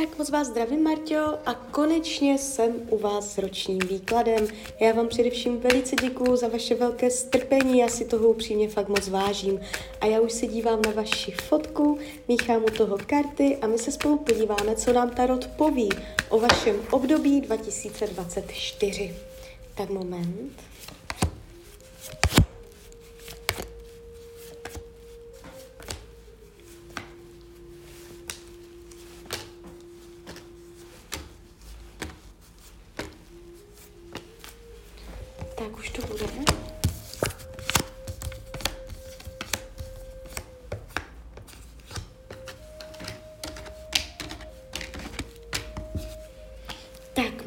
Tak moc vás zdravím, Marťo, a konečně jsem u vás s ročním výkladem. Já vám především velice děkuju za vaše velké strpení, já si toho upřímně fakt moc vážím. A já už se dívám na vaši fotku, míchám u toho karty a my se spolu podíváme, co nám Tarot poví o vašem období 2024. Tak moment.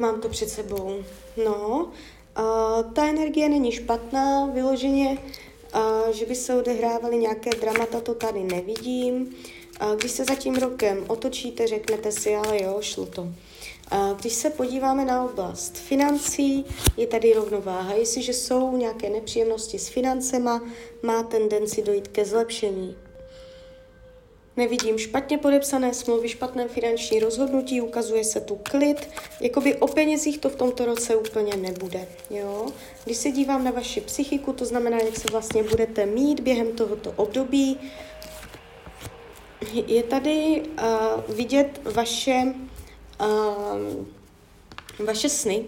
Mám to před sebou. No, uh, ta energie není špatná, vyloženě, uh, že by se odehrávaly nějaké dramata, to tady nevidím. Uh, když se za tím rokem otočíte, řeknete si, ale jo, šlo to. Když se podíváme na oblast financí, je tady rovnováha. Jestliže jsou nějaké nepříjemnosti s financema, má tendenci dojít ke zlepšení. Nevidím špatně podepsané smlouvy, špatné finanční rozhodnutí, ukazuje se tu klid. Jakoby o penězích to v tomto roce úplně nebude. Jo? Když se dívám na vaši psychiku, to znamená, jak se vlastně budete mít během tohoto období, je tady uh, vidět vaše uh, vaše sny.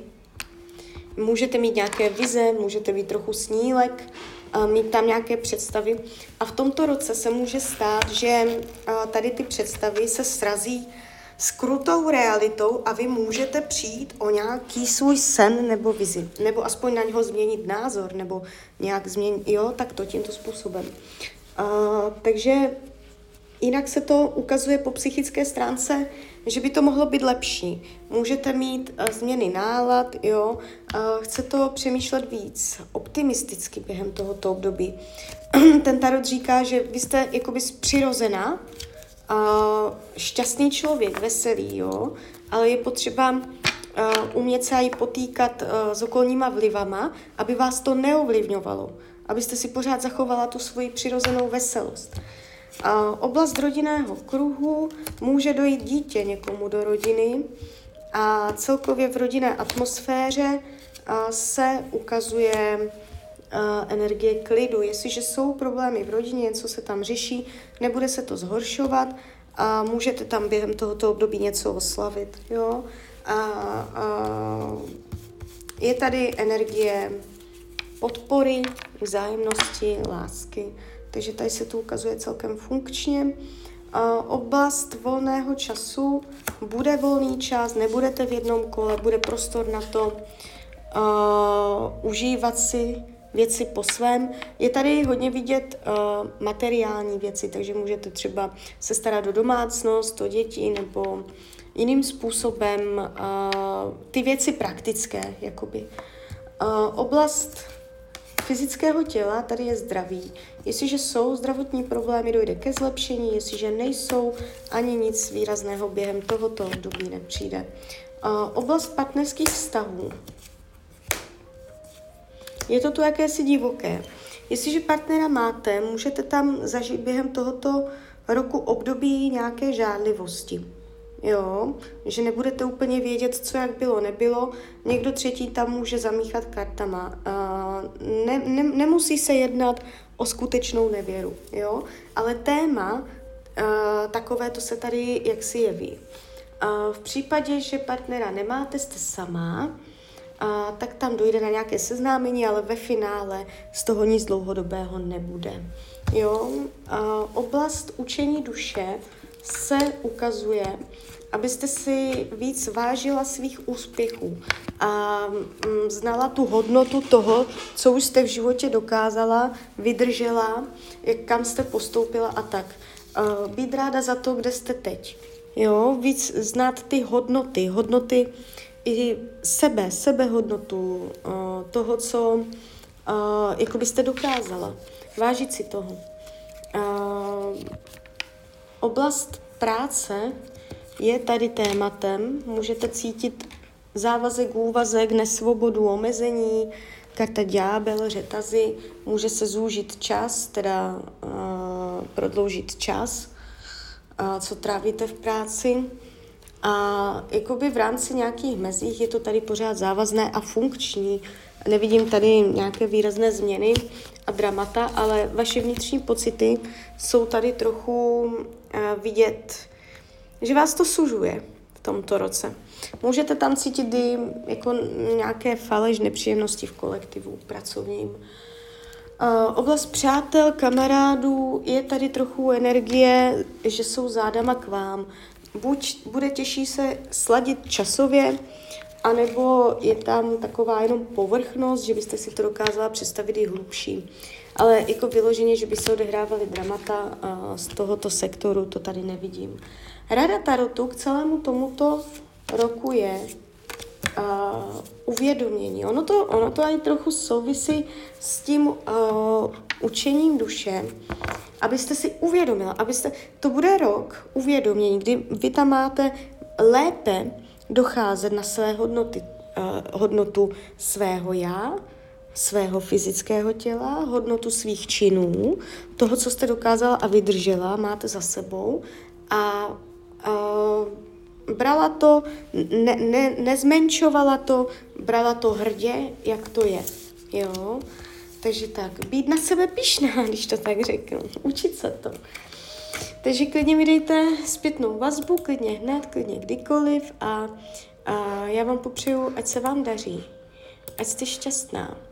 Můžete mít nějaké vize, můžete být trochu snílek, mít tam nějaké představy. A v tomto roce se může stát, že tady ty představy se srazí s krutou realitou a vy můžete přijít o nějaký svůj sen nebo vizi, nebo aspoň na něho změnit názor, nebo nějak změnit, jo, tak to tímto způsobem. Uh, takže jinak se to ukazuje po psychické stránce, že by to mohlo být lepší. Můžete mít uh, změny nálad, jo, uh, chce to přemýšlet víc optimisticky během tohoto období. Ten tarot říká, že vy jste jakoby přirozená, uh, šťastný člověk, veselý, jo, ale je potřeba uh, umět se i potýkat uh, s okolníma vlivama, aby vás to neovlivňovalo, abyste si pořád zachovala tu svoji přirozenou veselost. Oblast rodinného kruhu může dojít dítě někomu do rodiny a celkově v rodinné atmosféře se ukazuje energie klidu. Jestliže jsou problémy v rodině, něco se tam řeší, nebude se to zhoršovat a můžete tam během tohoto období něco oslavit. Jo? A, a je tady energie podpory, vzájemnosti, lásky. Takže tady se to ukazuje celkem funkčně. Oblast volného času, bude volný čas, nebudete v jednom kole, bude prostor na to uh, užívat si věci po svém. Je tady hodně vidět uh, materiální věci, takže můžete třeba se starat o domácnost, o děti nebo jiným způsobem uh, ty věci praktické, jakoby. Uh, oblast fyzického těla tady je zdraví. Jestliže jsou zdravotní problémy, dojde ke zlepšení, jestliže nejsou, ani nic výrazného během tohoto období nepřijde. Oblast partnerských vztahů. Je to tu jakési divoké. Jestliže partnera máte, můžete tam zažít během tohoto roku období nějaké žádlivosti jo, že nebudete úplně vědět, co jak bylo, nebylo. Někdo třetí tam může zamíchat kartama. Uh, ne, ne, nemusí se jednat o skutečnou nevěru, jo, ale téma uh, takové to se tady jaksi jeví. Uh, v případě, že partnera nemáte, jste sama, a tak tam dojde na nějaké seznámení, ale ve finále z toho nic dlouhodobého nebude. Jo? Oblast učení duše se ukazuje, abyste si víc vážila svých úspěchů a mm, znala tu hodnotu toho, co už jste v životě dokázala, vydržela, jak kam jste postoupila a tak. Být ráda za to, kde jste teď. Jo, víc znát ty hodnoty, hodnoty i sebe, sebehodnotu, toho, co jako byste dokázala. Vážit si toho. Oblast práce je tady tématem. Můžete cítit závazek, úvazek, nesvobodu, omezení, karta ďábel, řetazy, může se zúžit čas, teda uh, prodloužit čas, uh, co trávíte v práci. A jakoby v rámci nějakých mezích je to tady pořád závazné a funkční. Nevidím tady nějaké výrazné změny a dramata, ale vaše vnitřní pocity jsou tady trochu uh, vidět, že vás to sužuje tomto roce. Můžete tam cítit i jako nějaké faleš nepříjemnosti v kolektivu pracovním. Uh, oblast přátel, kamarádů, je tady trochu energie, že jsou zádama k vám. Buď bude těžší se sladit časově, anebo je tam taková jenom povrchnost, že byste si to dokázala představit i hlubší. Ale jako vyloženě, že by se odehrávaly dramata z tohoto sektoru, to tady nevidím. Rada Tarotu k celému tomuto roku je uvědomění. Ono to, ono to ani trochu souvisí s tím učením duše, abyste si uvědomila, abyste, to bude rok uvědomění, kdy vy tam máte lépe docházet na své hodnoty, hodnotu svého já, svého fyzického těla, hodnotu svých činů, toho, co jste dokázala a vydržela, máte za sebou a uh, brala to, ne, ne, nezmenšovala to, brala to hrdě, jak to je. Jo? Takže tak, být na sebe pišná, když to tak řeknu, učit se to. Takže klidně mi dejte zpětnou vazbu, klidně hned, klidně kdykoliv a, a já vám popřeju, ať se vám daří, ať jste šťastná.